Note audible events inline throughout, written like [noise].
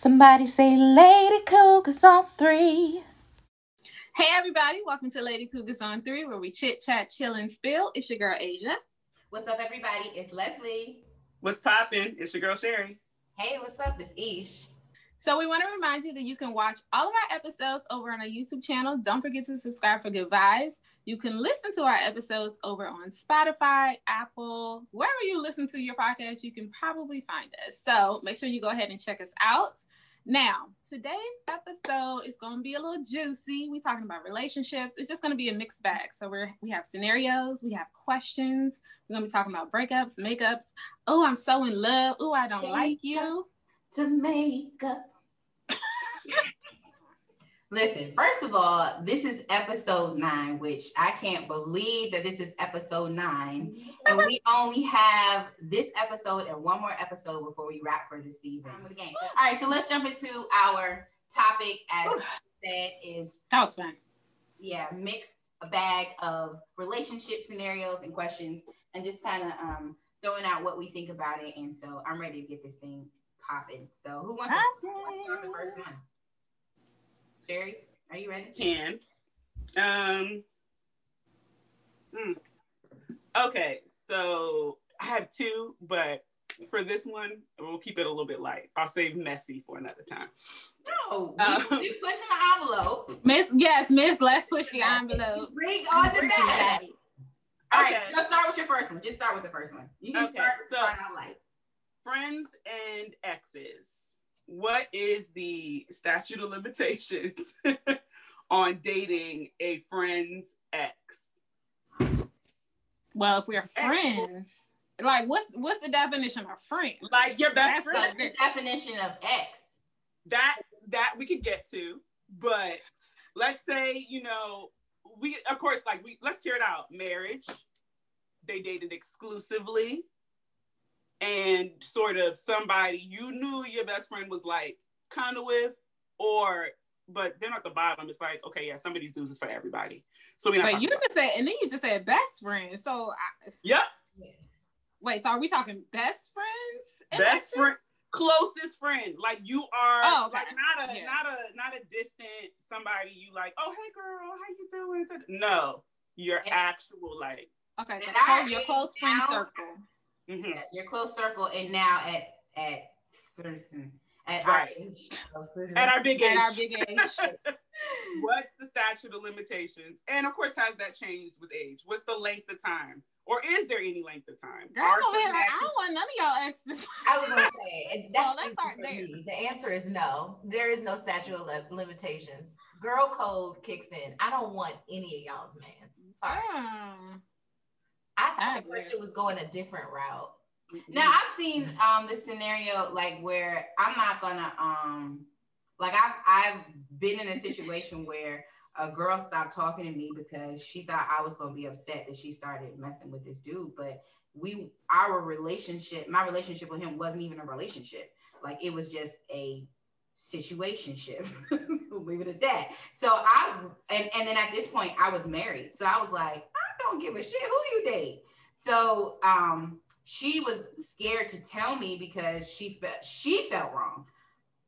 Somebody say Lady Cougars on three. Hey everybody, welcome to Lady Cougars on Three, where we chit chat, chill, and spill. It's your girl Asia. What's up, everybody? It's Leslie. What's poppin'? It's your girl Sherry. Hey, what's up? It's Ish. So we want to remind you that you can watch all of our episodes over on our YouTube channel. Don't forget to subscribe for good vibes. You can listen to our episodes over on Spotify, Apple, wherever you listen to your podcast, you can probably find us. So make sure you go ahead and check us out. Now, today's episode is going to be a little juicy. We're talking about relationships. It's just going to be a mixed bag. So we're we have scenarios, we have questions. We're going to be talking about breakups, makeups. Oh, I'm so in love. Oh, I don't like you. To make up. [laughs] Listen, first of all, this is episode nine, which I can't believe that this is episode nine. And we only have this episode and one more episode before we wrap for the season of the game. All right, so let's jump into our topic as said is That was fun. yeah, mix a bag of relationship scenarios and questions and just kind of um throwing out what we think about it. And so I'm ready to get this thing popping. So who wants to who wants to start the first one? Sherry, are you ready? Can. Um. hmm. Okay, so I have two, but for this one, we'll keep it a little bit light. I'll save messy for another time. No, Um, we, we pushing the envelope. Miss, yes, Miss, let's push the envelope. Bring on the Bring bag. it All right, Okay. let's start with your first one. Just start with the first one. You can Okay, start, so- start out light. Friends and exes. What is the statute of limitations [laughs] on dating a friend's ex? Well, if we're friends, like what's what's the definition of friend? Like your best That's friend. What's the definition of ex. that that we could get to but let's say you know we of course like we let's hear it out marriage they dated exclusively and sort of somebody you knew your best friend was like kind of with or but then at the bottom it's like okay yeah some of these dudes is for everybody so we not Wait, you about- just said, and then you just said best friend. So I, yep wait, so are we talking best friends? and best friend closest friend like you are Oh, okay. like not a Yeah. not a not a distant somebody you like oh hey girl how you doing no your And- actual like Okay, so And your close friend now- circle. Mhm. Yeah, your close circle, and now at at at our age. at our big age At our big [laughs] age. what's the statute of limitations and of course has that changed with age what's the length of time or is there any length of time Girl, Are over here, like, I don't want none of y'all exes. [laughs] I was gonna say that's Well, let's start there. me. The answer is no. There is no statute of li- limitations. Girl code kicks in. I don't want any of y'all's mans. Sorry. Um, I I thought the question was going a different route. Now I've seen um the scenario like where I'm not gonna um like I've I've been in a situation [laughs] where a girl stopped talking to me because she thought I was gonna be upset that she started messing with this dude, but we our relationship, my relationship with him wasn't even a relationship. Like it was just a situationship. [laughs] leave it at that. So I and and then at this point I was married. So I was like, I don't give a shit who you date. So um she was scared to tell me because she felt she felt wrong.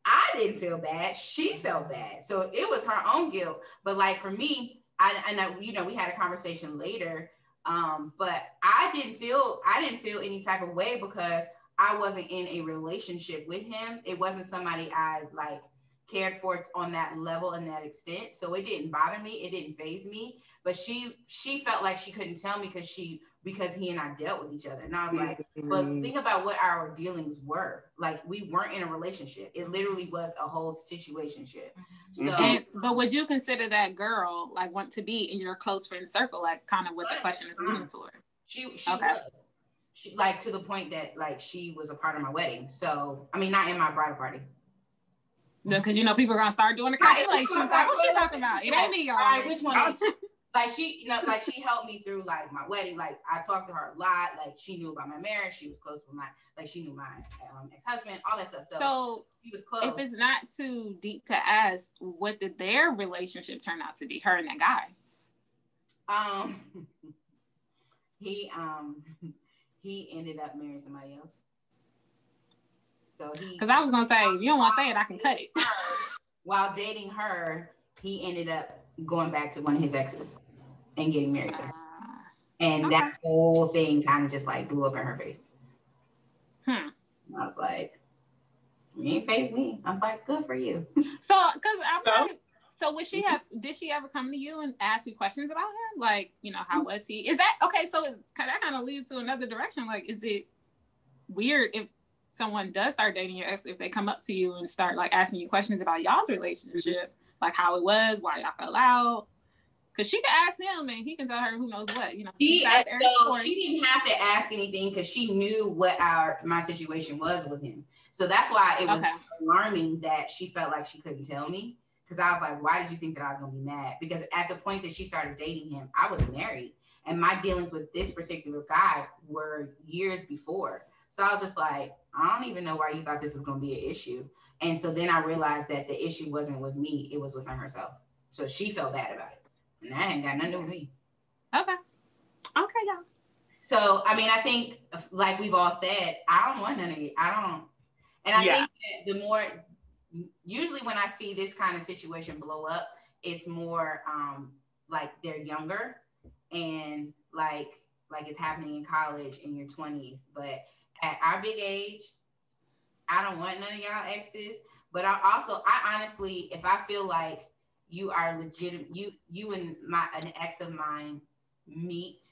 I didn't feel bad. She felt bad. So it was her own guilt. But like for me, I and I, you know, we had a conversation later. Um, but I didn't feel I didn't feel any type of way because I wasn't in a relationship with him. It wasn't somebody I like cared for on that level and that extent. So it didn't bother me. It didn't faze me. But she she felt like she couldn't tell me because she because he and I dealt with each other. And I was like, but Mm. think about what our dealings were. Like we weren't in a relationship. It literally was a whole situationship. So Mhm. and, but would you consider that girl like want to be in your close friend circle? Like kind of what the question is leading toward. she she Okay. was. She, like to the point that like she was a part of my wedding. So I mean not in my bridal party. Because you know people are gonna start doing the calculations. Like, what she talking about? It ain't me, y'all. All right, which one is like she, you know, like she helped me through like my wedding. Like I talked to her a lot. Like she knew about my marriage. She was close with my, like she knew my um, ex-husband, all that stuff. So, So she was close. if it's not too deep to ask, what did their relationship turn out to be? Her and that guy. um, [laughs] he um [laughs] he ended up marrying somebody else. So he Because I was gonna say, if you don't want to say it, I can cut it. [laughs] while dating her, he ended up going back to one of his exes and getting married to her. Uh, And Okay. that whole thing kind of just like blew up in her face. hmm. I was like, you ain't face me. I was like, good for you. [laughs] So, because I'm So? like, so would she have? Did she ever come to you and ask you questions about him? Like, you know, how was he? Is that okay? So it's kind that kind of leads to another direction. Like, is it weird if someone does start dating your ex if they come up to you and start like asking you questions about y'all's relationship, mm-hmm. like how it was, why y'all fell out? Because she can ask him and he can tell her who knows what. You know, She besides so she didn't have to ask anything because she knew what our my situation was with him. So that's why it was Okay. alarming that she felt like she couldn't tell me. Because I was like, why did you think that I was gonna be mad? Because at the point that she started dating him, I was married. And my dealings with this particular guy were years before. So I was just like, I don't even know why you thought this was gonna be an issue. And so then I realized that the issue wasn't with me, it was with her herself. So she felt bad about it. And that ain't got nothing to do with me. Okay. Okay, y'all. So I mean, I think like we've all said, I don't want none of it. I don't. And I Yeah. think that the more usually when I see this kind of situation blow up, it's more um like they're younger and like like it's happening in college in your 20s. But at our big age, I don't want none of y'all exes. But I also I honestly, if I feel like you are legit you you and my an ex of mine meet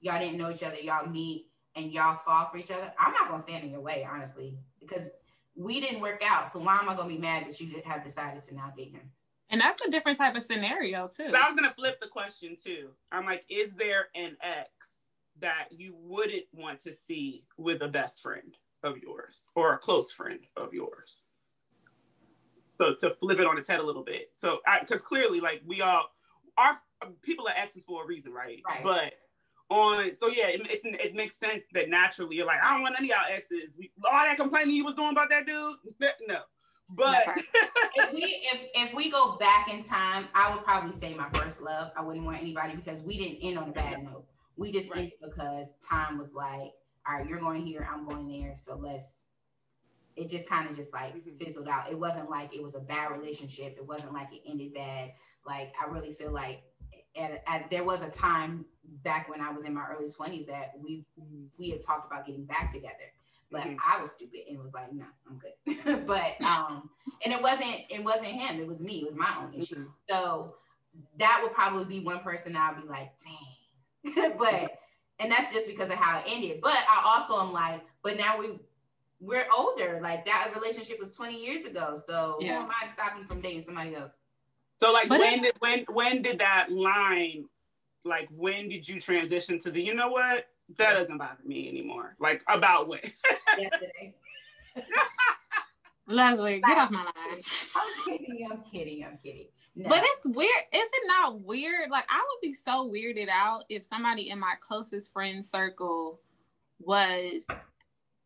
y'all didn't know each other, y'all meet and y'all fall for each other, I'm not gonna stand in your way, honestly, because we didn't work out. So why am I gonna be mad that you did- have decided to now date him? And that's a different type of scenario too. So I was gonna flip the question too. I'm like, is there an ex that you wouldn't want to see with a best friend of yours or a close friend of yours? So to flip it on its head a little bit. So because clearly, like we all our people are exes for a reason, right? Right. But on so yeah, it, it's it makes sense that naturally you're like, I don't want any of y'all exes. We, all that complaining you was doing about that dude, [laughs] no. But right. [laughs] if we if if we go back in time, I would probably say my first love. I wouldn't want anybody because we didn't end on a bad note. We just Right. because time was like, all right, you're going here, I'm going there, so let's. It just kind of just like Mhm. fizzled out. It wasn't like it was a bad relationship. It wasn't like it ended bad. Like I really feel like at, at there was a time back when I was in my early twenties that we we had talked about getting back together. But Mhm. I was stupid and was like, no, I'm good. [laughs] but um, and it wasn't it wasn't him, it was me, it was my own issues. So that would probably be one person I'd be like, dang. [laughs] but and that's just because of how it ended. But I also am like, but now we we're older. Like that relationship was 20 years ago. So Yeah. who am I to stop you from dating somebody else? So like But when did when when did that line like when did you transition to the you know what that doesn't bother me anymore like about when [laughs] Yesterday. Leslie, get off my line. I'm kidding, I'm kidding, I'm kidding. No. But it's weird. Is it not weird? Like I would be so weirded out if somebody in my closest friend circle was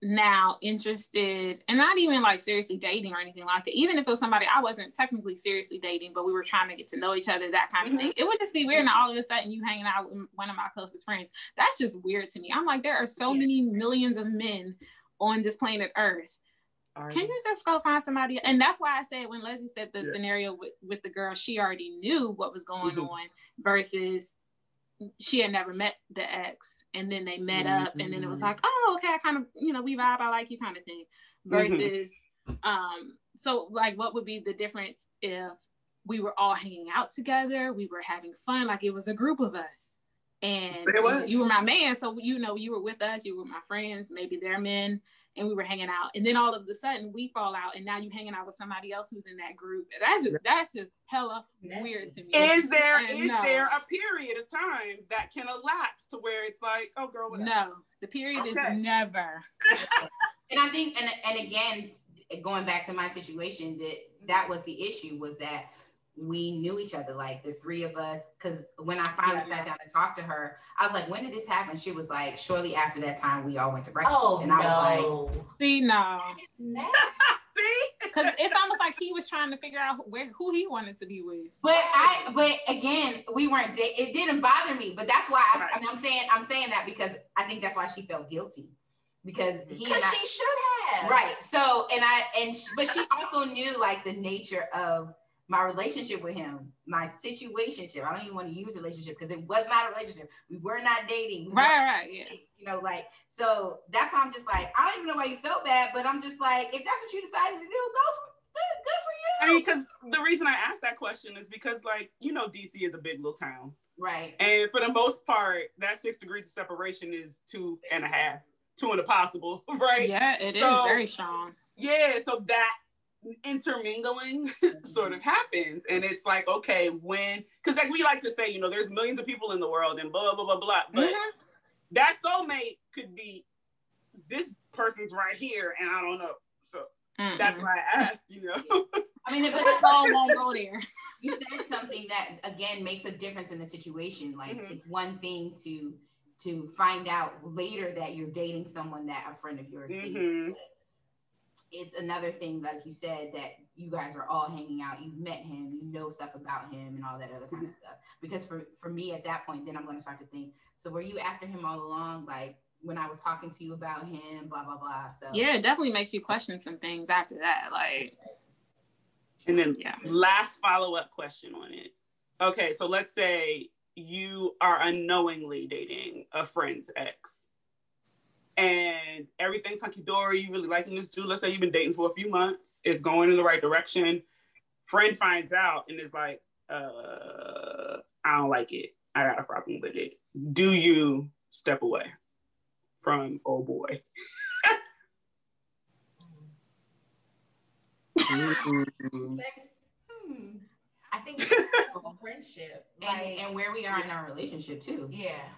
now interested and not even like seriously dating or anything like that. Even if it was somebody I wasn't technically seriously dating, but we were trying to get to know each other, that kind of Mhm. thing. It would just be weird. And all of a sudden you hanging out with one of my closest friends. That's just weird to me. I'm like, there are so Yeah. many millions of men on this planet Earth can you just go find somebody? And that's why I said when Leslie said the Yeah. scenario with, with the girl, she already knew what was going Mhm. on versus she had never met the ex and then they met up and then it was Mhm. like, oh, okay, I kind of, you know, we vibe, I like you kind of thing. Versus, um, so like what would be the difference if we were all hanging out together, we were having fun, like it was a group of us. And It was. you were my man, so you know you were with us. You were my friends, maybe they're men, and we were hanging out. And then all of a sudden we fall out, and now you're hanging out with somebody else who's in that group. That's just that's just hella Nasty. weird to me. is there And is no. there a period of time that can elapse to where it's like oh girl whatever. No, the period Okay. is never. [laughs] and I think, and and again, going back to my situation, that that was the issue was that we knew each other, like the three of us. Because when I finally Yeah. sat down and talked to her, I was like, "When did this happen?" She was like, "Shortly after that time, we all went to breakfast." Oh and I was no. See, no, It's because it's almost like he was trying to figure out where who he wanted to be with. But I, but again, we weren't. Da- it didn't bother me. But that's why I, I mean, I'm saying I'm saying that because I think that's why she felt guilty because he and Because I, she should have. Right. So, and I, and, sh- but she also knew like the nature of my relationship with him, my situationship. I don't even want to use relationship because it was not a relationship. We were not dating. We Right, weren't right, yeah. You know, like, so that's why I'm just like, I don't even know why you felt bad, but I'm just like, if that's what you decided to do, go for good, good for you. I mean, because the reason I asked that question is because, like, you know, DC is a big little town. right. And for the most part, that six degrees of separation is two and a half, two and a possible, [laughs] right? Yeah, it is So- very strong. Yeah, so that intermingling [laughs] sort of happens. And it's like, okay, when, because like we like to say, you know, there's millions of people in the world and blah, blah, blah, blah. But Mhm. that soulmate could be this person's right here, and I don't know. So Mm-mm. that's why I asked, you know. [laughs] I mean, but the it's [laughs] soul won't go there. you said something that again makes a difference in the situation. Like Mhm. it's one thing to to find out later that you're dating someone that a friend of yours dated. It's another thing, like you said, that you guys are all hanging out. You've met him, you know stuff about him, and all that other kind of stuff. Because for for me at that point, then I'm going to start to think. So were you after him all along? Like when I was talking to you about him, blah blah blah. So Yeah, it definitely makes you question some things after that. Like, And then yeah. last follow up question on it. Okay, so let's say you are unknowingly dating a friend's ex, and everything's hunky dory. You really liking this dude. Let's say you've been dating for a few months. It's going in the right direction. Friend finds out and is like, uh, "I don't like it. I got a problem with it." Do you step away from oh boy? Hmm. I think it's [laughs] a friendship. and, Like, and where we are in our relationship too. yeah.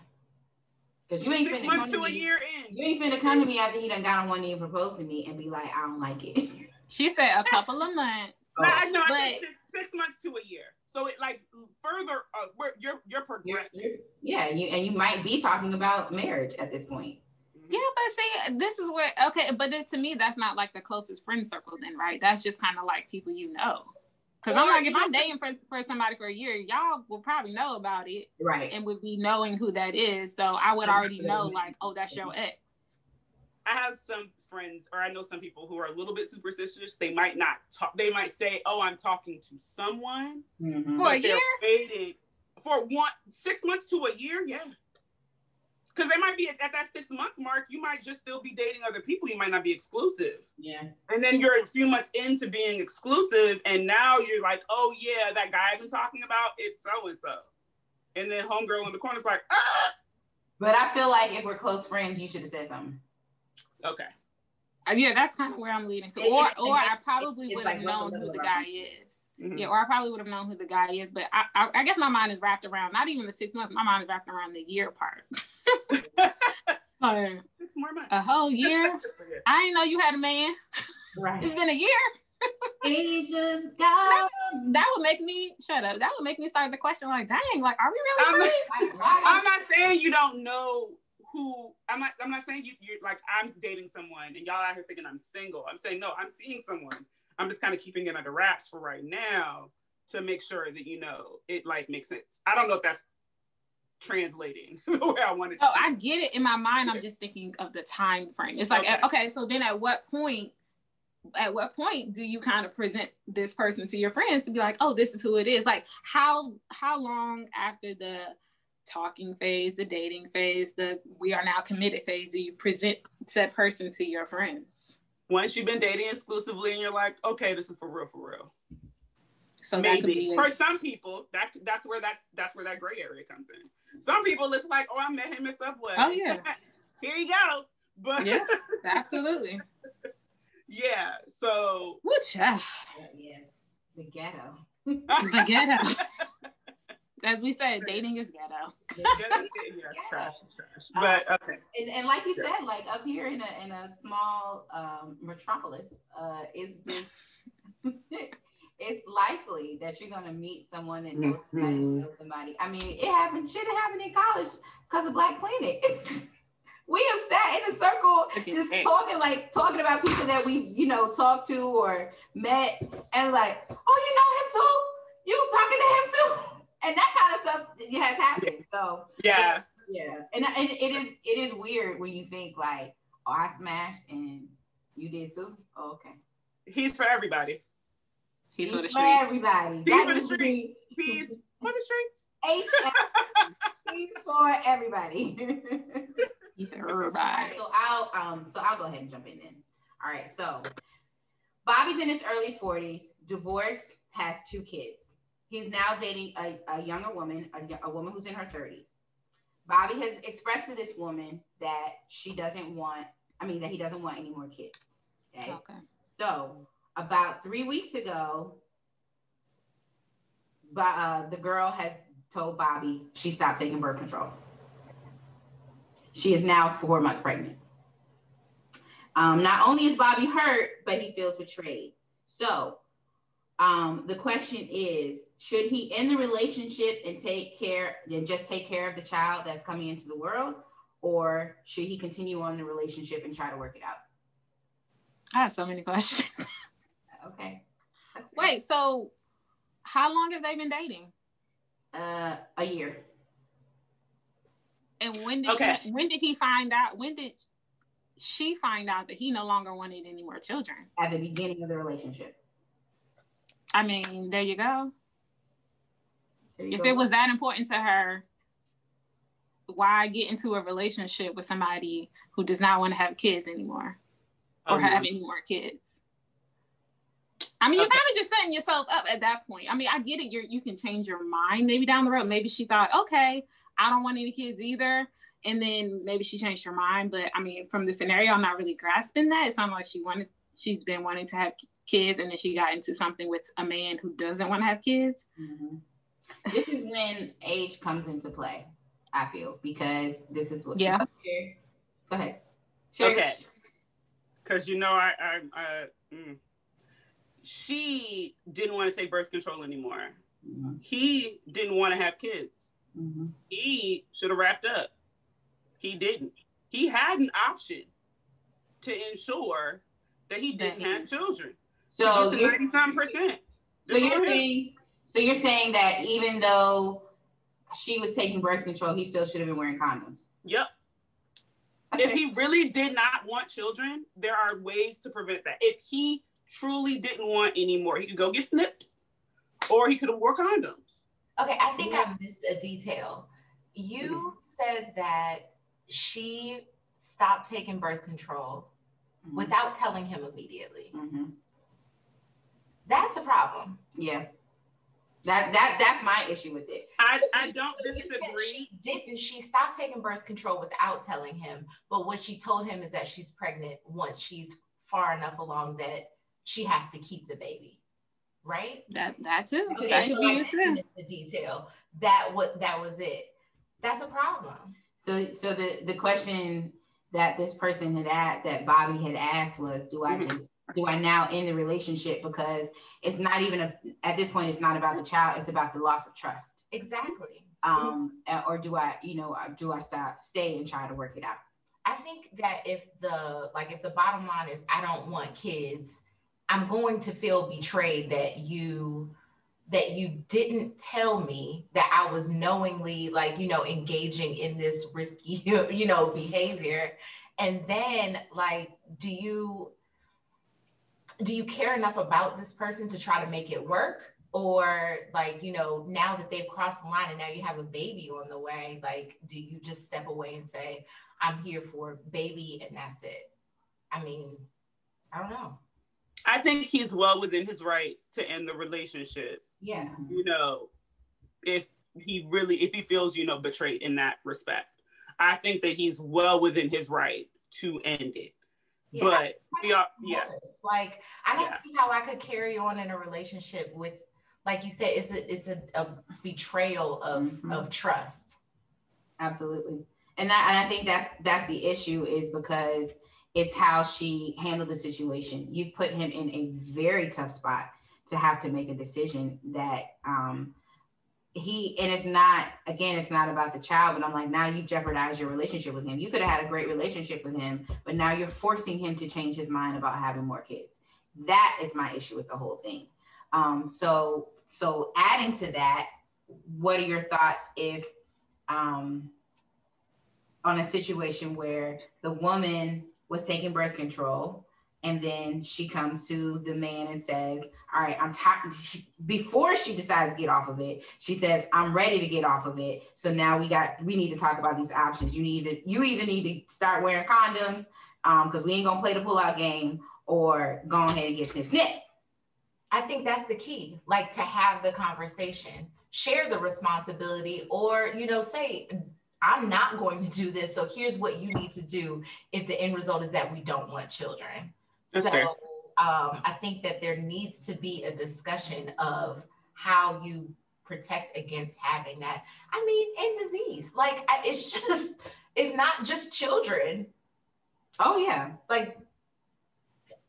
Because you ain't Six finna months come to to a me- year in. You ain't finna come to me after he done got on one knee and proposed to me and be like, I don't like it. [laughs] She said a couple of [laughs] months. No, I know. I But- said six, six months to a year. So it like further. Uh, where you're you're progressing. yeah, you and you might be talking about marriage at this point. Yeah, but see, this is where okay, but then to me, that's not like the closest friend circle, then, right? That's just kind of like people you know. Because I'm like, if I'm dating for, for somebody for a year, y'all will probably know about it Right. and would be knowing who that is. So I would already know, like, oh, that's your ex. I have some friends, or I know some people who are a little bit superstitious. They might not talk. They might say, "Oh, I'm talking to someone." Mhm. For a year? waiting for one six months to a year. Yeah. Because they might be at, at that six month mark, you might just still be dating other people. You might not be exclusive. Yeah. And then you're a few months into being exclusive, and now you're like, oh yeah, that guy I've been talking about, it's so and so. And then homegirl in the corner's like, ah, But I feel like if we're close friends, you should have said something. okay. Uh, yeah, that's kind of where I'm leading to. It- Or, it- or I probably would have what's the known who the guy is. Mhm. Yeah, or I probably would have known who the guy is. But I, I, I guess my mind is wrapped around not even the six months. My mind is wrapped around the year part. [laughs] [laughs] Like, Six more months. a whole year. [laughs] I didn't know you had a man. Right. it's been a year. Asia's That, got. that would make me shut up. That would make me start the question like, dang, like, are we I'm really not. I'm not saying you don't know who. I'm not. I'm not saying you. You're like I'm dating someone and y'all out here thinking I'm single. I'm saying no. I'm seeing someone. I'm just kind of keeping it under wraps for right now to make sure that you know it like makes sense. I don't know if that's translating [laughs] the way I wanted to. Oh, I get it. In my mind, I'm just thinking of the time frame. It's like, Okay. okay, so then at what point, at what point do you kind of present this person to your friends to be like, oh, this is who it is? Like, how how long after the talking phase, the dating phase, the we are now committed phase, do you present said person to your friends? Once you've been dating exclusively and you're like, okay, this is for real, for real. So that could Maybe be for some people, that that's where that's that's where that gray area comes in. Some people, it's like, oh, I met him at Subway. Oh, yeah. [laughs] Here you go. But Yeah. [laughs] absolutely. yeah. So Which uh, Yeah. The ghetto. the ghetto. [laughs] As we said, dating is ghetto. yeah, it's [laughs] trash, it's trash. But okay. And, and like you said, like up here in a in a small um, metropolis, uh, it's just [laughs] it's likely that you're gonna meet someone that knows somebody who Mhm. knows somebody. I mean, it happened. Should have happened in college because of Black Planet. [laughs] we have sat in a circle just hey. talking like talking about people that we you know talked to or met, and like, oh, you know him too. You was talking to him too, and that kind of stuff has happened. So Yeah. yeah, and, and it is it is weird when you think like, oh, I smashed and You did too? Oh, okay. He's for everybody. He's for the for streets. everybody. He's That for the streets. He's for the streets. [laughs] H. He's for everybody. [laughs] Everybody. Alright, so I'll um so I'll go ahead and jump in then. All right, so Bobby's in his early 40s, divorced, has two kids. He's now dating a, a younger woman, a, a woman who's in her 30s. Bobby has expressed to this woman that she doesn't want, I mean, that he doesn't want any more kids. Okay. Okay. So about three weeks ago, but uh, the girl has told Bobby she stopped taking birth control. She is now four months pregnant. Um, not only is Bobby hurt, but he feels betrayed. So um, the question is, should he end the relationship and take care and just take care of the child that's coming into the world, or should he continue on the relationship and try to work it out? I have so many questions. [laughs] Okay. That's. Wait, so how long have they been dating? Uh, a year. And when did Okay. he, when did he find out? When did she find out that he no longer wanted any more children? At the beginning of the relationship. I mean, there you go. There you If go. it was that important to her, why get into a relationship with somebody who does not want to have kids anymore or Um, have any more kids? I mean, you're kind of just setting yourself up at that point. I mean, I get it. You you can change your mind maybe down the road. Maybe she thought, okay, I don't want any kids either, and then maybe she changed her mind. But I mean, from the scenario, I'm not really grasping that. It sounds like she wanted, she's been wanting to have kids, and then she got into something with a man who doesn't want to have kids. Mhm. This is when age comes into play, I feel, because this is what. Yeah. Go ahead. Sure. Okay. Because you know, I, I, I mm. she didn't want to take birth control anymore. Mhm. He didn't want to have kids. Mhm. He should have wrapped up. He didn't. He had an option to ensure that he didn't he- have children. So to get to you're, ninety something percent. so you're saying, so you're saying that even though she was taking birth control, he still should have been wearing condoms. Yep. If he really did not want children, there are ways to prevent that. If he truly didn't want any more, he could go get snipped, or he could have wore condoms. Okay, I think I missed a detail. You said that she stopped taking birth control Mhm. without telling him immediately. Mhm. That's a problem. Yeah. That that that's my issue with it. I, I don't So you disagree. She didn't. She stopped taking birth control without telling him. But what she told him is that she's pregnant once she's far enough along that she has to keep the baby. Right? That that too. Okay, that so could be I it too. the detail. That what that was it. That's a problem. So so the the question that this person had asked that Bobby had asked was, do I Mhm. just do I now end the relationship? Because it's not even a at this point it's not about the child it's about the loss of trust. Exactly. um or do I you know uh, do I stop stay and try to work it out? I think that if the like if the bottom line is I don't want kids, I'm going to feel betrayed that you that you didn't tell me that I was knowingly like you know engaging in this risky [laughs] you know behavior. And then like do you do you care enough about this person to try to make it work or like you know now that they've crossed the line and now you have a baby on the way like do you just step away and say I'm here for baby and that's it. I mean, I don't know. I think he's well within his right to end the relationship. Yeah. You know, if he really, if he feels, you know, betrayed in that respect, I think that he's well within his right to end it. Yeah. But we are, yeah, Motives. Like I don't Yeah. see how I could carry on in a relationship with like you said, it's a it's a, a betrayal of Mhm. of trust. absolutely and that and I think that's that's the issue is because it's how she handled the situation you've put him in a very tough spot to have to make a decision that um he and it's not again it's not about the child but i'm like now you jeopardized your relationship with him. You could have had a great relationship with him but now you're forcing him to change his mind about having more kids. That is my issue with the whole thing. Um so so adding to that what are your thoughts if um on a situation where the woman was taking birth control And then she comes to the man and says, All right, I'm tired. [laughs] Before she decides to get off of it, she says, I'm ready to get off of it. So now we got, we need to talk about these options. You need to, you either need to start wearing condoms because um, we ain't gonna play the pull-out game or go ahead and get snip snip. I think that's the key, like to have the conversation, share the responsibility, or, you know, say, I'm not going to do this. So here's what you need to do if the end result is that we don't want children. That's so fair. um, I think that there needs to be a discussion of how you protect against having that. I mean, and disease. Like I- it's [laughs] just, it's not just children. Oh yeah. Like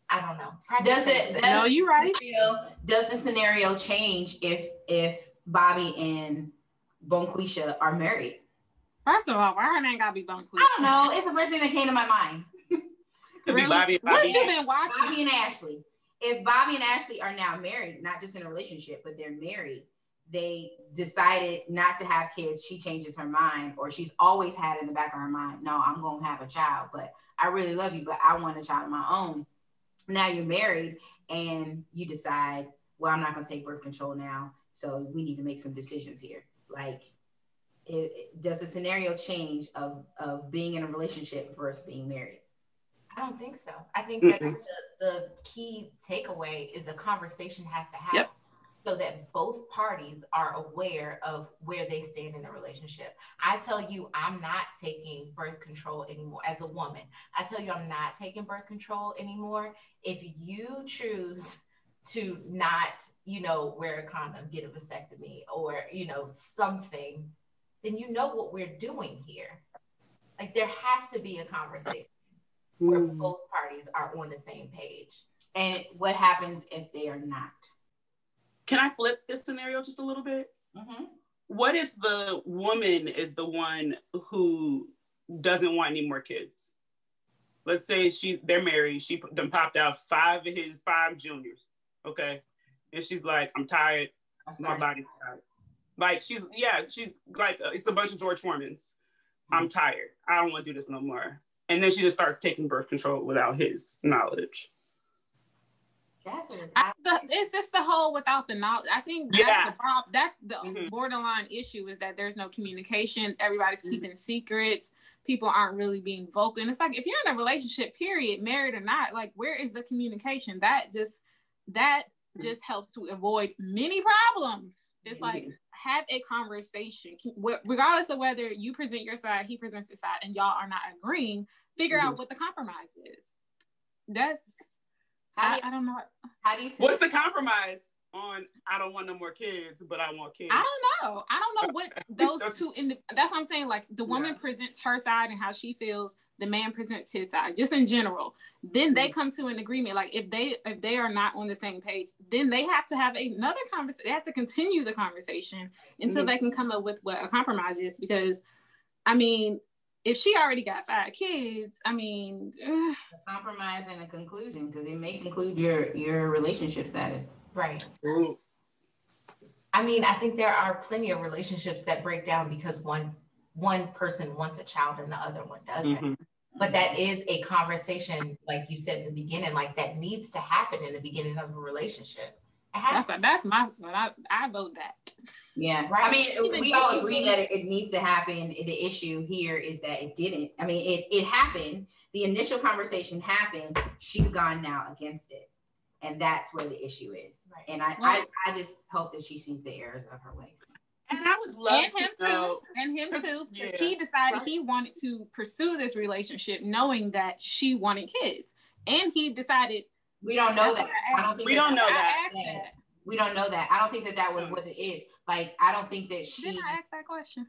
I don't know. Does it- does- No, you're right. Scenario- Does the scenario change if if Bobby and Bonquisha are married? First of all, why her name gotta be Bone I don't know. It's the first thing that came to my mind. Could be Bobby and What you been watching? Bobby and Ashley. If Bobby and Ashley are now married, not just in a relationship, but they're married, they decided not to have kids. She changes her mind, or she's always had in the back of her mind, no, I'm going to have a child, but I really love you, but I want a child of my own. Now you're married and you decide, well, I'm not going to take birth control now. So we need to make some decisions here. Like, it, it- does the scenario change of, of being in a relationship versus being married? I don't think so. I think that Mm-mm. the, the key takeaway is a conversation has to happen Yep. so that both parties are aware of where they stand in a relationship. I tell you, I'm not taking birth control anymore as a woman. I tell you, I'm not taking birth control anymore. If you choose to not, you know, wear a condom, get a vasectomy, or, you know, something, then you know what we're doing here. Like there has to be a conversation where Mm. both parties are on the same page. And what happens if they are not? Can I flip this scenario just a little bit? Mm-hmm. What if the woman is the one who doesn't want any more kids? Let's say she they're married. She done popped out five of his five juniors. Okay, and she's like, I'm tired. My body's tired. Like she's yeah, she like uh, it's a bunch of George Foremans. I'm tired. I don't want to do this no more. And then she just starts taking birth control without his knowledge. That's a, I, the, it's just the whole without the knowledge. I think Yeah. that's the problem. That's the Mhm. borderline issue is that there's no communication. Everybody's Mhm. keeping secrets. People aren't really being vocal. And it's like if you're in a relationship, period, married or not, like where is the communication? That just that Mhm. just helps to avoid many problems. It's like. Have a conversation, regardless of whether you present your side, he presents his side, and y'all are not agreeing. Figure out Mhm. what the compromise is. That's how do I, you, I don't know. how do you? What's the compromise on I don't want no more kids, but I want kids? I don't know. I don't know what [laughs] those two in the, that's what I'm saying. Like the woman Yeah. presents her side and how she feels, the man presents his side, just in general. Then they Mhm. come to an agreement. Like if they if they are not on the same page, then they have to have another conversation. They have to continue the conversation until Mhm. they can come up with what a compromise is. Because I mean, if she already got five kids, I mean, eh, compromise and a conclusion? Because it may conclude your your relationship status. Right. Ooh. I mean, I think there are plenty of relationships that break down because one one person wants a child and the other one doesn't. Mhm. But that is a conversation, like you said in the beginning, like that needs to happen in the beginning of a relationship. It has that's that's my. I I vote that. Yeah, Right. I mean, Even we all agree that it, it needs to happen. The issue here is that it didn't. I mean, it it happened. The initial conversation happened. She's gone now against it, and that's where the issue is. Right. And I, I I just hope that she sees the errors of her ways. And I would love and him know. too. And him too. yeah. He decided Right. he wanted to pursue this relationship, knowing that she wanted kids, and he decided. We don't know that. I I don't think We that- don't know that. that. We don't know that. I don't think that that was what it is. Like, I don't think that she. Didn't I ask that question?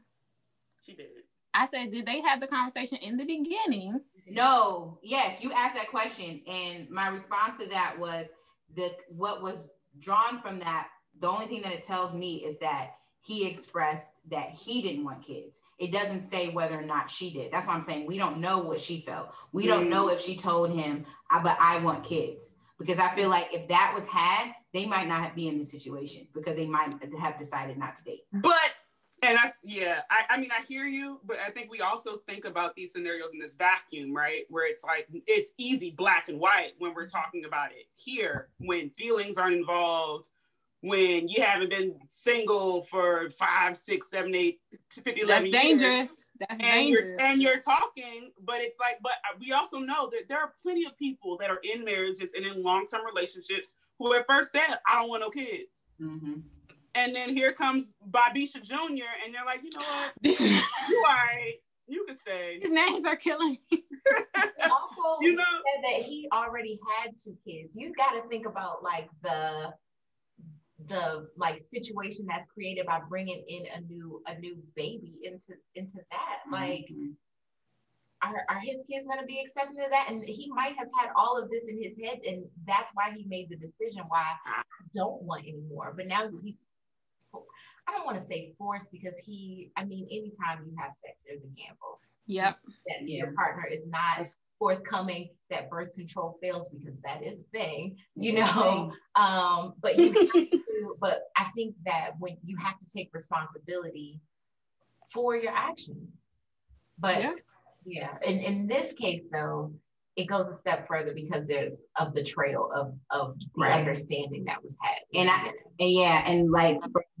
She did. I said, did they have the conversation in the beginning? No, yes, you asked that question, and my response to that was the what was drawn from that. The only thing that it tells me is that he expressed that he didn't want kids. It doesn't say whether or not she did. That's why I'm saying we don't know what she felt. We don't Mm. know if she told him, "I- "But I want kids," because I feel like if that was had, they might not be in this situation because they might have decided not to date. But And that's yeah. I, I mean, I hear you, but I think we also think about these scenarios in this vacuum, right? Where it's like it's easy, black and white when we're talking about it. Here, when feelings aren't involved, when you haven't been single for five, six, seven, eight, 50, 11 That's years, dangerous. That's and dangerous. you're and you're talking, but it's like, but we also know that there are plenty of people that are in marriages and in long-term relationships who at first said, "I don't want no kids," Mhm. and then here comes Bobisha Jr. and they're like, "You know what? [laughs] These You all right? You can stay." His names are killing me. [laughs] also You he know- said that he already had two kids. You got to think about like the the like situation that's created by bringing in a new a new baby into into that. Like, Mhm. are, are his kids going to be accepting of that? And he might have had all of this in his head, and that's why he made the decision why I don't want anymore. But now he's I don't want to say forced because he, I mean, anytime you have sex, there's a gamble Yep. that Yeah. your partner is not Yes. Forthcoming, that birth control fails because that is a thing, you know. Um, but you [laughs] to, but I think that when you have to take responsibility for your actions. But Yeah. yeah, in, in this case though, it goes a step further because there's a betrayal of of the Right. understanding that was had. And I- And yeah, and like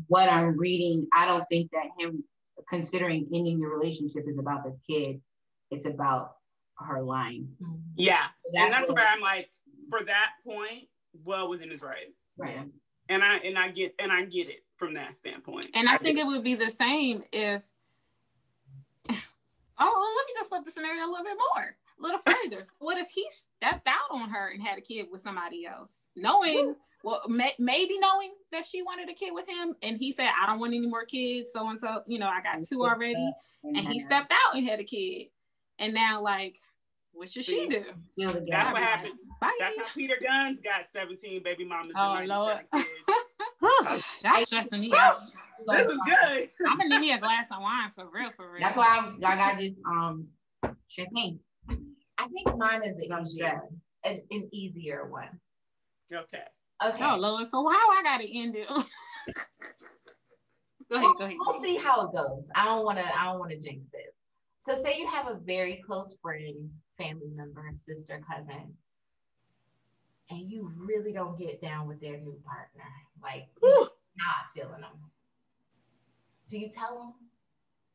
what I'm reading, I don't think that him considering ending the relationship is about the kid. It's about her lying. Mhm. Yeah, and that's what- where I'm like, for that point, well within his right, Right. and I and I get and I get it from that standpoint. And I think just- it would be the same if. [laughs] Oh, well, let me just flip the scenario a little bit more, a little [laughs] further. So what if he stepped out on her and had a kid with somebody else, knowing, well, may, maybe knowing that she wanted a kid with him, and he said, "I don't want any more kids." So and so, you know, I got two already, and he stepped out and had a kid, and now like, what should she do? Feel the That's what happened. Bye. That's how Peter Gunz got 17 baby mamas. Oh, and Lord. That's [laughs] stressing me out. [laughs] this is good. I'm gonna need me a glass of wine for real, for real. That's why I'm, I got this um champagne. I think mine is an easier, an, an easier one. Okay. Okay. Oh Lord, so how I gotta end it? [laughs] go ahead, go ahead. We'll see how it goes. I don't want to. I don't want to jinx it. So, say you have a very close friend, family member, sister, cousin, and you really don't get down with their new partner, like Whew. not feeling them. Do you tell them?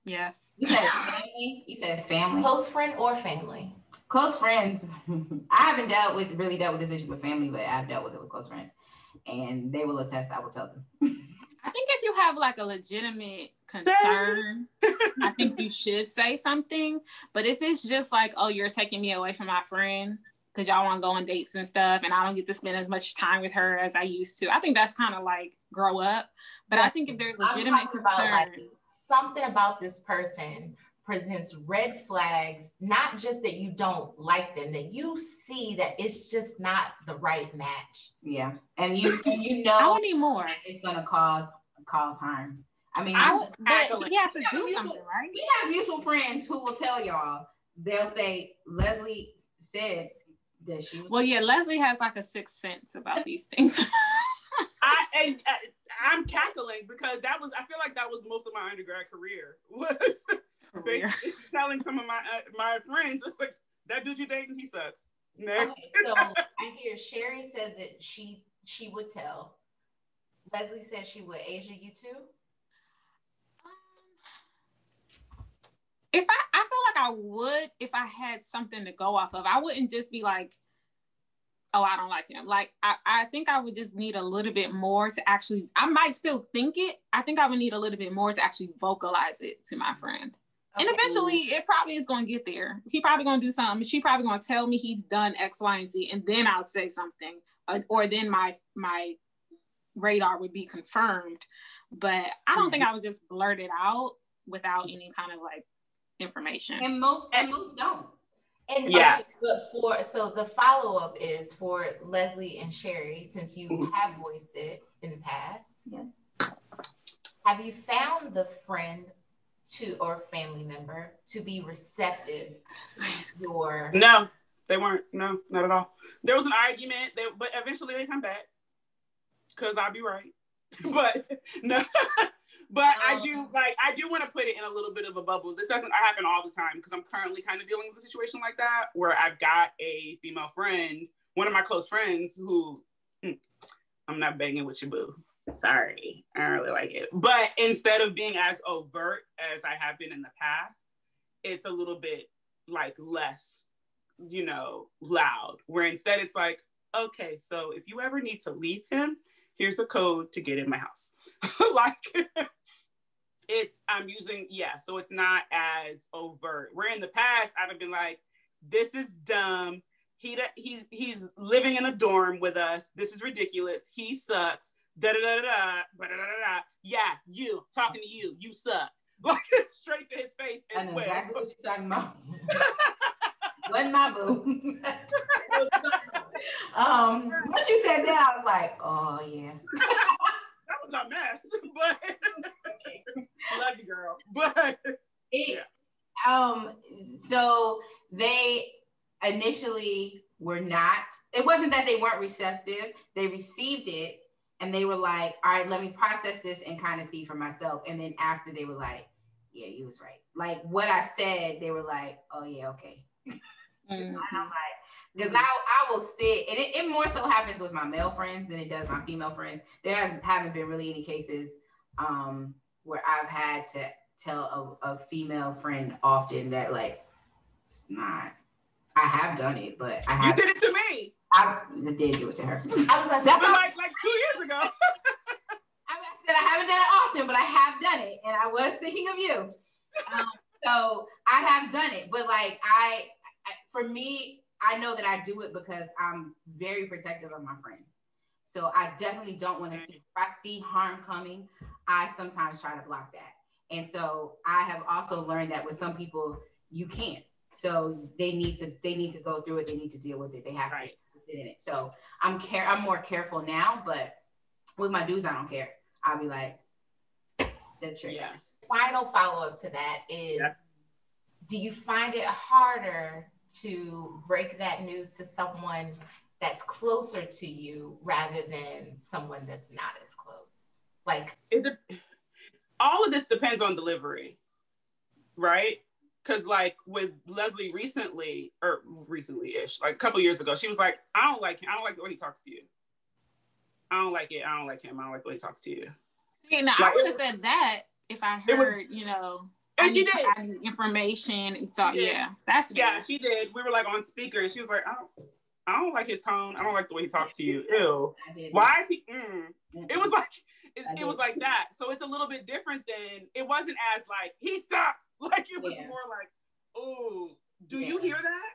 Yes. You said family. You said family. Close friend or family? Close friends. [laughs] I haven't dealt with really dealt with this issue with family, but I've dealt with it with close friends, and they will attest. I will tell them. [laughs] I think if you have like a legitimate concern, I think you should say something. But if it's just like, oh, you're taking me away from my friend because y'all want to go on dates and stuff, and I don't get to spend as much time with her as I used to, I think that's kind of like grow up. But I think if there's legitimate concern, about like something about this person presents red flags, not just that you don't like them, that you see that it's just not the right match. Yeah, and you you [laughs] know would need more. it's gonna cause cause harm. I mean, I I'm would, just but he has to do you something, right? we have mutual friends who will tell y'all. They'll say Leslie said that she was. Well, yeah, Leslie has like a sixth sense about these things. [laughs] I and uh, I'm cackling because that was I feel like that was most of my undergrad career [laughs] was basically telling some of my uh, my friends it's like that dude you dating he sucks. Next. Okay, so [laughs] I hear Sherry says that she she would tell. Leslie says she would. Asia, you too? If I, I feel like I would if I had something to go off of. I wouldn't just be like, oh, I don't like him. Like I, I think I would just need a little bit more to actually I might still think it. I think I would need a little bit more to actually vocalize it to my friend. And eventually it probably is gonna get there. He probably gonna do something. She probably gonna tell me he's done X, Y, and Z, and then I'll say something. Or, or then my my radar would be confirmed. But I don't think mm-hmm. I would just blurt it out without any kind of like information. and most and most don't. And Yeah. okay, but for so the follow up is for Leslie and Sherry, since you Mhm. have voiced it in the past. Yes. Have you found the friend to or family member to be receptive to your No, they weren't. No, not at all. There was an argument, they, but eventually they come back because I'll be right. [laughs] but no, [laughs] But I Um, do like I do want to put it in a little bit of a bubble. This doesn't happen all the time because I'm currently kind of dealing with a situation like that where I've got a female friend, one of my close friends, who mm, I'm not banging with you, boo. Sorry, I don't really like it. But instead of being as overt as I have been in the past, it's a little bit like less, you know, loud. Where instead it's like, okay, so if you ever need to leave him, here's a code to get in my house. [laughs] like [laughs] it's I'm using yeah, so it's not as overt. Where in the past I'd have been like, this is dumb. He he's he's living in a dorm with us. This is ridiculous. He sucks. Da da da da da da da. Yeah, you talking to you. You suck. [laughs] Like straight to his face as well. Exactly what you're talking about. [laughs] Wasn't my boo. [laughs] um, once you said that, I was like, oh yeah. that was a mess, but love you, girl. [laughs] But It, um, so they initially were not, it wasn't that they weren't receptive, they received it and they were like, all right, let me process this and kind of see for myself. And then after they were like, yeah, you was right. Like what I said, they were like, oh yeah, okay. Mhm. [laughs] And I'm like, because I, I will sit, and it, it more so happens with my male friends than it does my female friends. There hasn't, haven't been really any cases um, where I've had to tell a, a female friend often that like it's not. I have done it, but I have, you did it to me. I did do it to her. [laughs] I was gonna That's all- like like two years ago. [laughs] I said I haven't done it often, but I have done it, and I was thinking of you. Um, [laughs] so I have done it, but like I, I, for me, I know that I do it because I'm very protective of my friends. So I definitely don't want to see. If I see harm coming, I sometimes try to block that. And so I have also learned that with some people, you can't. So they need to they need to go through it. They need to deal with it. They have Right. to sit in it. So I'm care. I'm more careful now, but with my dudes, I don't care. I'll be like, that's your Yeah. final follow up to that is Yeah. do you find it harder to break that news to someone that's closer to you rather than someone that's not as close? Like, it all of this depends on delivery, right? Because like with Leslie recently, or recently-ish, like a couple years ago, she was like, "I don't like him. I don't like the way he talks to you. I don't like it. I don't like him. I don't like the way he talks to you." See, now Like, I would have said that if I It was- heard, you know, And she did. Information. So She yeah, that's Yeah, she did. We were like on speaker, and she was like, "I don't, I don't like his tone. I don't like the way he talks to you. Ew. Why is he?" Mm. It was like. It, it was like that, so it's a little bit different than it wasn't as like he sucks. [laughs] Like it was Yeah. more like, "Oh, do you hear that?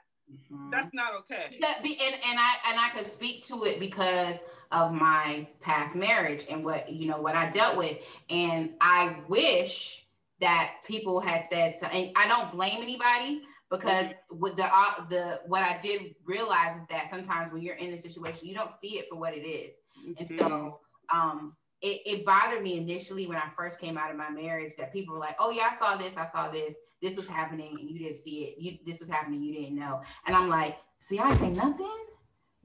Mhm. That's not okay." Because, be- and, and I and I could speak to it because of my past marriage and what you know what I dealt with, and I wish that people had said so. And I don't blame anybody because with the uh, the what I did realize is that sometimes when you're in a situation, you don't see it for what it is, and Mhm. so um. It, it bothered me initially when I first came out of my marriage that people were like, "Oh yeah, I saw this, I saw this, this was happening, and you didn't see it. You this was happening, you didn't know." And I'm like, "See, I say nothing?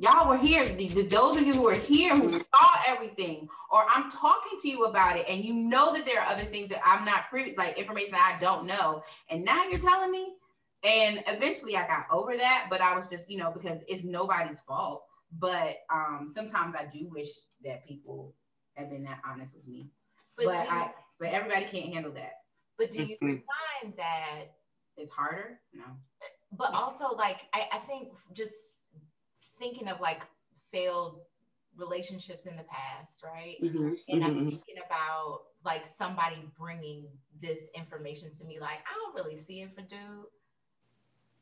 Y'all were here. The, the- those of you who were here who saw everything, or I'm talking to you about it, and you know that there are other things that I'm not privy, like information I don't know, and now you're telling me. And eventually, I got over that, but I was just, you know, because it's nobody's fault. But um, sometimes I do wish that people had been that honest with me. but, But, do you, I, but everybody can't handle that. but do you Mhm. find that It's harder. No. but also like I, I think just thinking of like failed relationships in the past right Mhm, and i'm mhm. thinking about like somebody bringing this information to me like i don't really see it for dude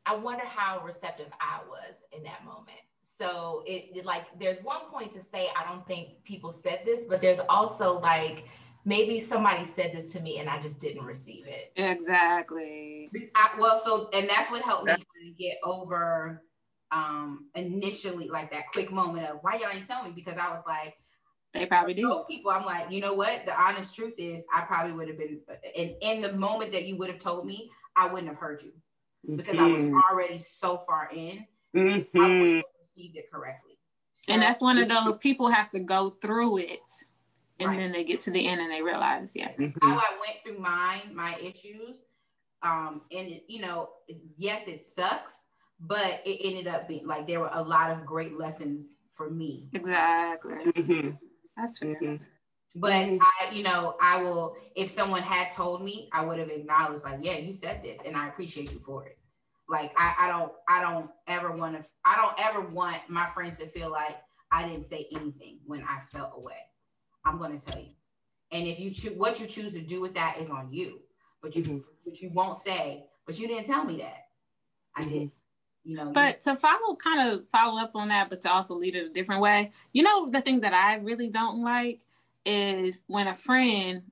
i wonder how receptive i was in that moment so it, it like there's one point to say i don't think people said this but there's also like maybe somebody said this to me and i just didn't receive it Exactly. I, well, so and that's what helped me get over um initially like that quick moment of why y'all ain't tell me because I was like They probably do. people I'm like you know what the honest truth is I probably would have been in in the moment that you would have told me I wouldn't have heard you because I was Mhm, already so far in I mhm. wouldn't have received it correctly And that's one of those people have to go through it and Right. then they get to the end and they realize, yeah. Mhm. how I went through mine, my issues. Um, and it- you know, yes, it sucks, but it ended up being like there were a lot of great lessons for me. Exactly. Mhm. That's fair. Mhm. But Mhm. I, you know, I will if someone had told me, I would have acknowledged, like, yeah, you said this, and I appreciate you for it. Like I, I don't I don't ever want to I don't ever want my friends to feel like I didn't say anything when I felt away. I'm gonna tell you. And if you choose what you choose to do with that is on you. But you Mhm. but you won't say, but you didn't tell me that. I did. You know, But to follow, kind of follow up on that, but to also lead it a different way, you know, the thing that I really don't like is when a friend,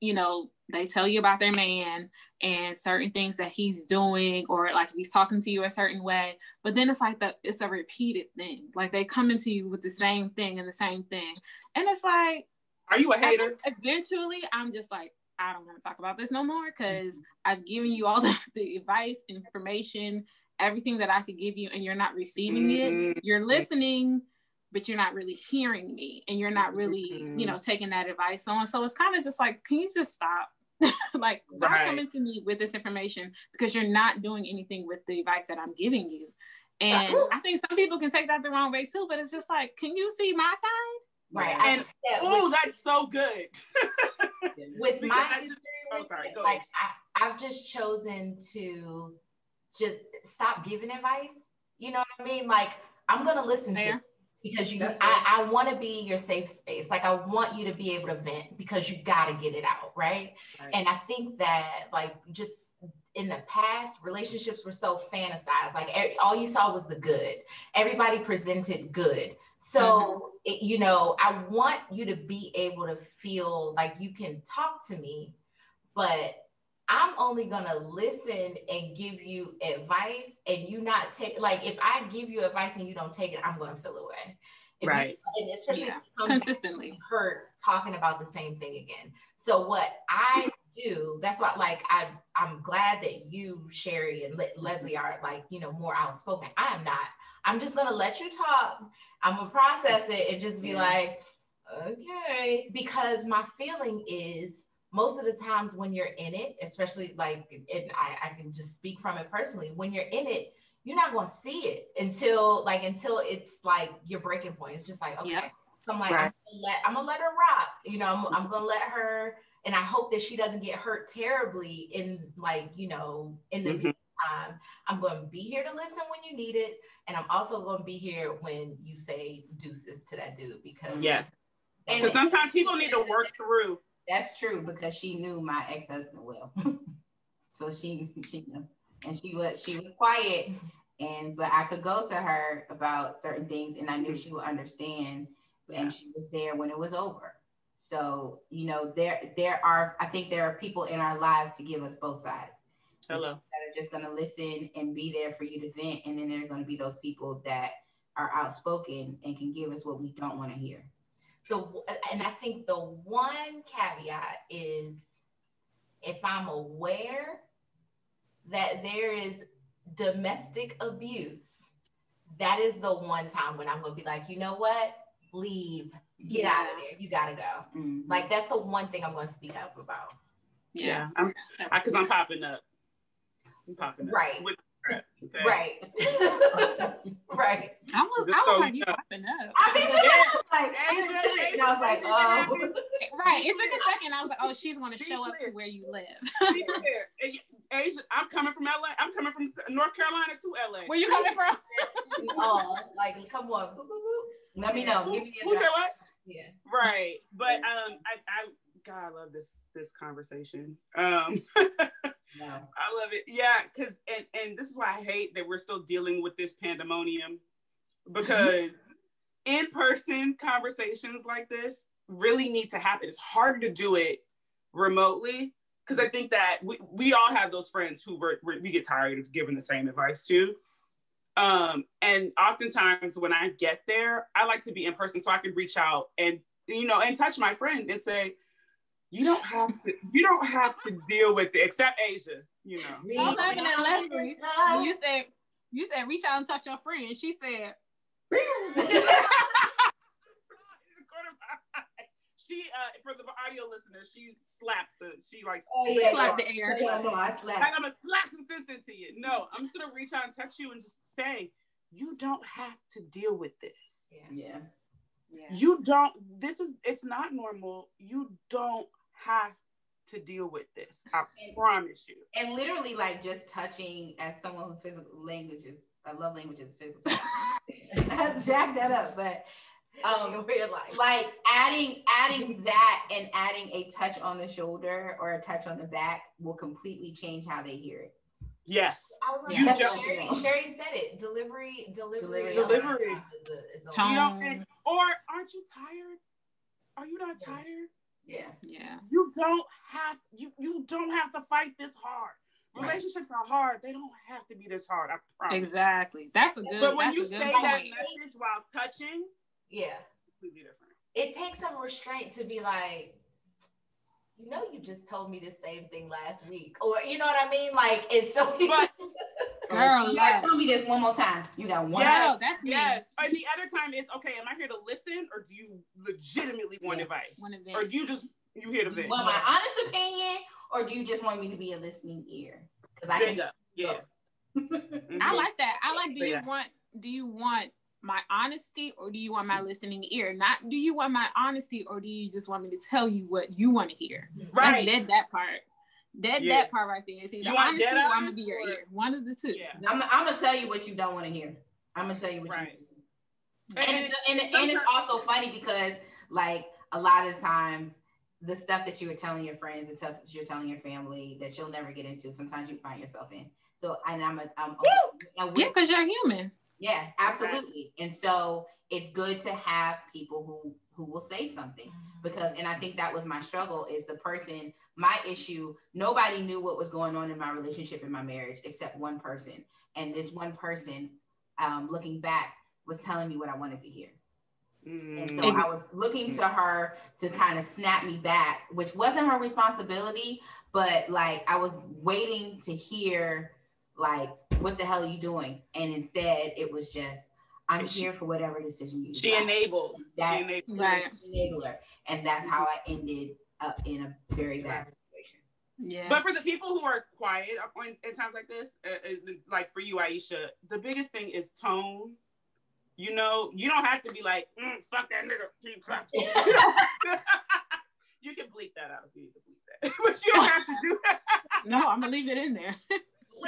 you know, they tell you about their man and certain things that he's doing, or like if he's talking to you a certain way, but then it's like the it's a repeated thing. Like they come into you with the same thing and the same thing, and it's like Are you a hater? eventually I'm just like, I don't want to talk about this no more because I've given you all [laughs] the, the advice, information, everything that I could give you, and you're not receiving it. Mhm. You're listening, but you're not really hearing me, and you're not really, you know, taking that advice on. So it's kind of just like, can you just stop? [laughs] like, stop Right. coming to me with this information because you're not doing anything with the advice that I'm giving you. And Yes. I think some people can take that the wrong way too, but it's just like, can you see my side? Right. And- Oh, that's so good. [laughs] with Because my that history just- oh, sorry, it, go like ahead. I, I've just chosen to just stop giving advice. You know what I mean? Like I'm gonna listen to Fair. you because you I, I want to be your safe space. Like I want you to be able to vent because you gotta get it out, right? Right. And I think that like just in the past, relationships were so fantasized. Like all you saw was the good. Everybody presented good. So mm-hmm. it, you know, I want you to be able to feel like you can talk to me, but I'm only gonna listen and give you advice, and you not take like if I give you advice and you don't take it, I'm gonna feel away. If you- Right. and especially Yeah. if you come back Consistently. hurt talking about the same thing again. So what I do, that's why like I I'm glad that you, Sherry, and Le- Leslie are like, you know, more outspoken. I am not. I'm just gonna let you talk. I'm gonna process it and just be Yeah. like, okay. Because my feeling is most of the times when you're in it, especially like and I, I can just speak from it personally, when you're in it, you're not gonna see it until like until it's like your breaking point. It's just like, okay. Yep. So I'm like, Right. I'm gonna let I'm gonna let her rock. You know, I'm, I'm gonna let her, and I hope that she doesn't get hurt terribly in like you know in the Mhm. meantime. I'm gonna be here to listen when you need it, and I'm also gonna be here when you say deuces to that dude because Yes. Because sometimes people need to work through. That's true because she knew my ex husband well, [laughs] so she she knew, and she was she was quiet, and but I could go to her about certain things, and I knew she would understand, Yeah. and she was there when it was over. So you know there there are I think there are people in our lives to give us both sides Hello. that are just going to listen and be there for you to vent, and then there are going to be those people that are outspoken and can give us what we don't want to hear. The and I think the one caveat is if I'm aware that there is domestic abuse, that is the one time when I'm gonna be like, you know what? Leave, get out of there. You gotta go. Mhm. Like that's the one thing I'm gonna speak up about. Yeah. I'm because I'm popping up. I'm popping up. Right. With crap. Okay. Right. [laughs] right. I was, I was like, you popping up. I mean, I was like, and I was like, oh. Right. It took a second. I was like, oh, she's going to Be show up to where you live. Be clear. Asia, I'm coming from LA. I'm coming from North Carolina to LA. Where you coming from? oh, like come on. Boop, boop, boop. Let me know. Who, Give me who said what? Yeah. Right. But um I, I God I love this this conversation. Um [laughs] No. I love it. Yeah, because and and this is why I hate that we're still dealing with this pandemonium because [laughs] in-person conversations like this really need to happen. It's hard to do it remotely because I think that we, we all have those friends who we're, we're, we get tired of giving the same advice to. Um, and oftentimes when I get there, I like to be in person so I can reach out and you know and touch my friend and say, you don't have to you don't have to deal with it except Asia, you know. I'm laughing at Leslie. You said, you said, reach out and touch your friend. She said, [laughs] [laughs] she uh for the audio listeners, she slapped the she like Oh, yeah, Slap yeah. the air. Yeah, no, I slapped. like I'm gonna slap some sense into you. No, I'm just gonna reach out and text you and just say, you don't have to deal with this. Yeah. Yeah. You don't. This is. It's not normal. You don't have to deal with this. I promise you. And literally, like just touching as someone whose physical language is, I love language is physical. [laughs] touch. I jacked that up, but Um, realize. like adding adding that and adding a touch on the shoulder or a touch on the back will completely change how they hear it. Yes. I was You gonna say, don't- Sherry, Sherry said it. Delivery, delivery, Delivery. Delivery. Is a, is a Tone. You don't. And, or aren't you tired? Are you not tired? Yeah. Yeah. You don't have. You you don't have to fight this hard. Right. Relationships are hard. They don't have to be this hard. I promise. Exactly. That's a good. But when you say point. that message while touching, yeah. completely different. It takes some restraint to be like, you know, you just told me the same thing last week, or you know what I mean? Like it's so. [laughs] But- Girl, you yes. tell me this one more time. You got one. yes, that's me. yes. And the other time is okay. Am I here to listen, or do you legitimately want Yeah. advice, or do you just you here to You vent? want my honest opinion, or do you just want me to be a listening ear? Because I can. Bingo. Yeah. Mhm. [laughs] I like that. I like. Do you want? Do you want my honesty or do you want my listening ear? Not do you want my honesty or do you just want me to tell you what you want to hear? right. That's, that's that part. That Yeah. that part right there is either You honesty or I'm gonna be your or- ear. One of the two. Yeah. I'm, I'm gonna tell you what you don't want to hear. I'm gonna tell you what Right. you. And, and, and, and it's also funny because like a lot of times the stuff that you were telling your friends, the stuff that you're telling your family that you'll never get into, sometimes you find yourself in. So and I'm a I'm, I'm with Yeah, because you're human. Yeah, absolutely. And so it's good to have people who who will say something because and I think that was my struggle is the person my issue nobody knew what was going on in my relationship in my marriage except one person and this one person um, looking back was telling me what I wanted to hear. And so Mm. I was looking to her to kind of snap me back, which wasn't her responsibility, but like I was waiting to hear like what the hell are you doing? And instead it was just I'm And she- here for whatever decision you She decide. enabled. That- she enabled. Right. enabler. And that's how I ended up in a very bad situation. Yeah. But for the people who are quiet up in, in times like this, uh, uh, like for you, Aisha, the biggest thing is tone. You know, you don't have to be like, mm, "Fuck that nigga." Keep sucking. [laughs] [laughs] you can bleep that out if you need to bleep that, [laughs] but you don't have to do that. no, I'm gonna leave it in there.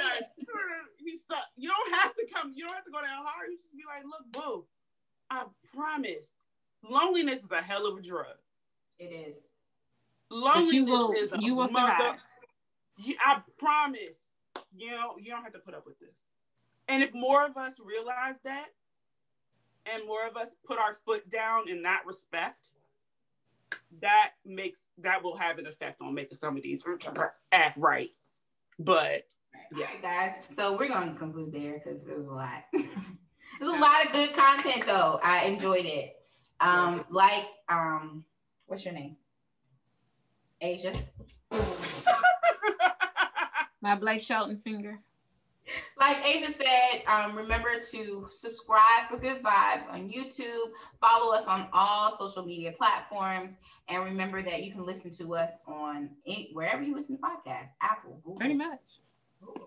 Like, hmm, he suck. You don't have to come. You don't have to go down hard. You just be like, "Look, boo, I promise." Loneliness is a hell of a drug. It is. Loneliness you will- is a you will mother. survive. You, I promise. You know, you don't have to put up with this. And if more of us realize that, and more of us put our foot down in that respect, that makes that will have an effect on making some of these act right. But Yeah. All right, guys. So we're going to conclude there because it was a lot. [laughs] There's a lot of good content, though. I enjoyed it. Um, like, um, what's your name? Asia. [laughs] My Blake Shelton finger. like Asia said, um, remember to subscribe for good vibes on YouTube. Follow us on all social media platforms, and remember that you can listen to us on any, wherever you listen to podcasts: Apple, Google, Pretty much.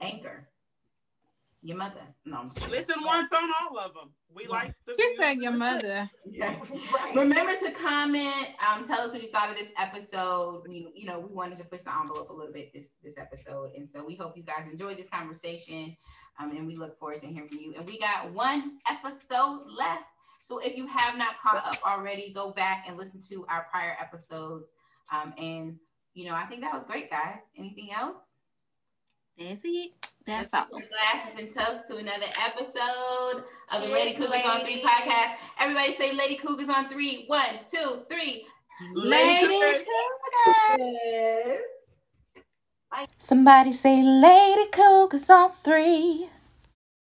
Anchor. Your mother. No, I'm just kidding. listen once on all of them. We like the She said your mother. Yeah. Right. Remember to comment. Um, tell us what you thought of this episode. We, you know, we wanted to push the envelope a little bit this this episode, and so we hope you guys enjoyed this conversation. Um, and we look forward to hearing from you. And we got one episode left, so if you have not caught up already, go back and listen to our prior episodes. Um, and you know, I think that was great, guys. Anything else? That's it. That's all. Your glasses and toast to another episode of the Lady Cougars on Three podcast. Everybody say Lady Cougars on Three. One, two, three. Lady Lady Yes. Somebody say Lady Cougars on three.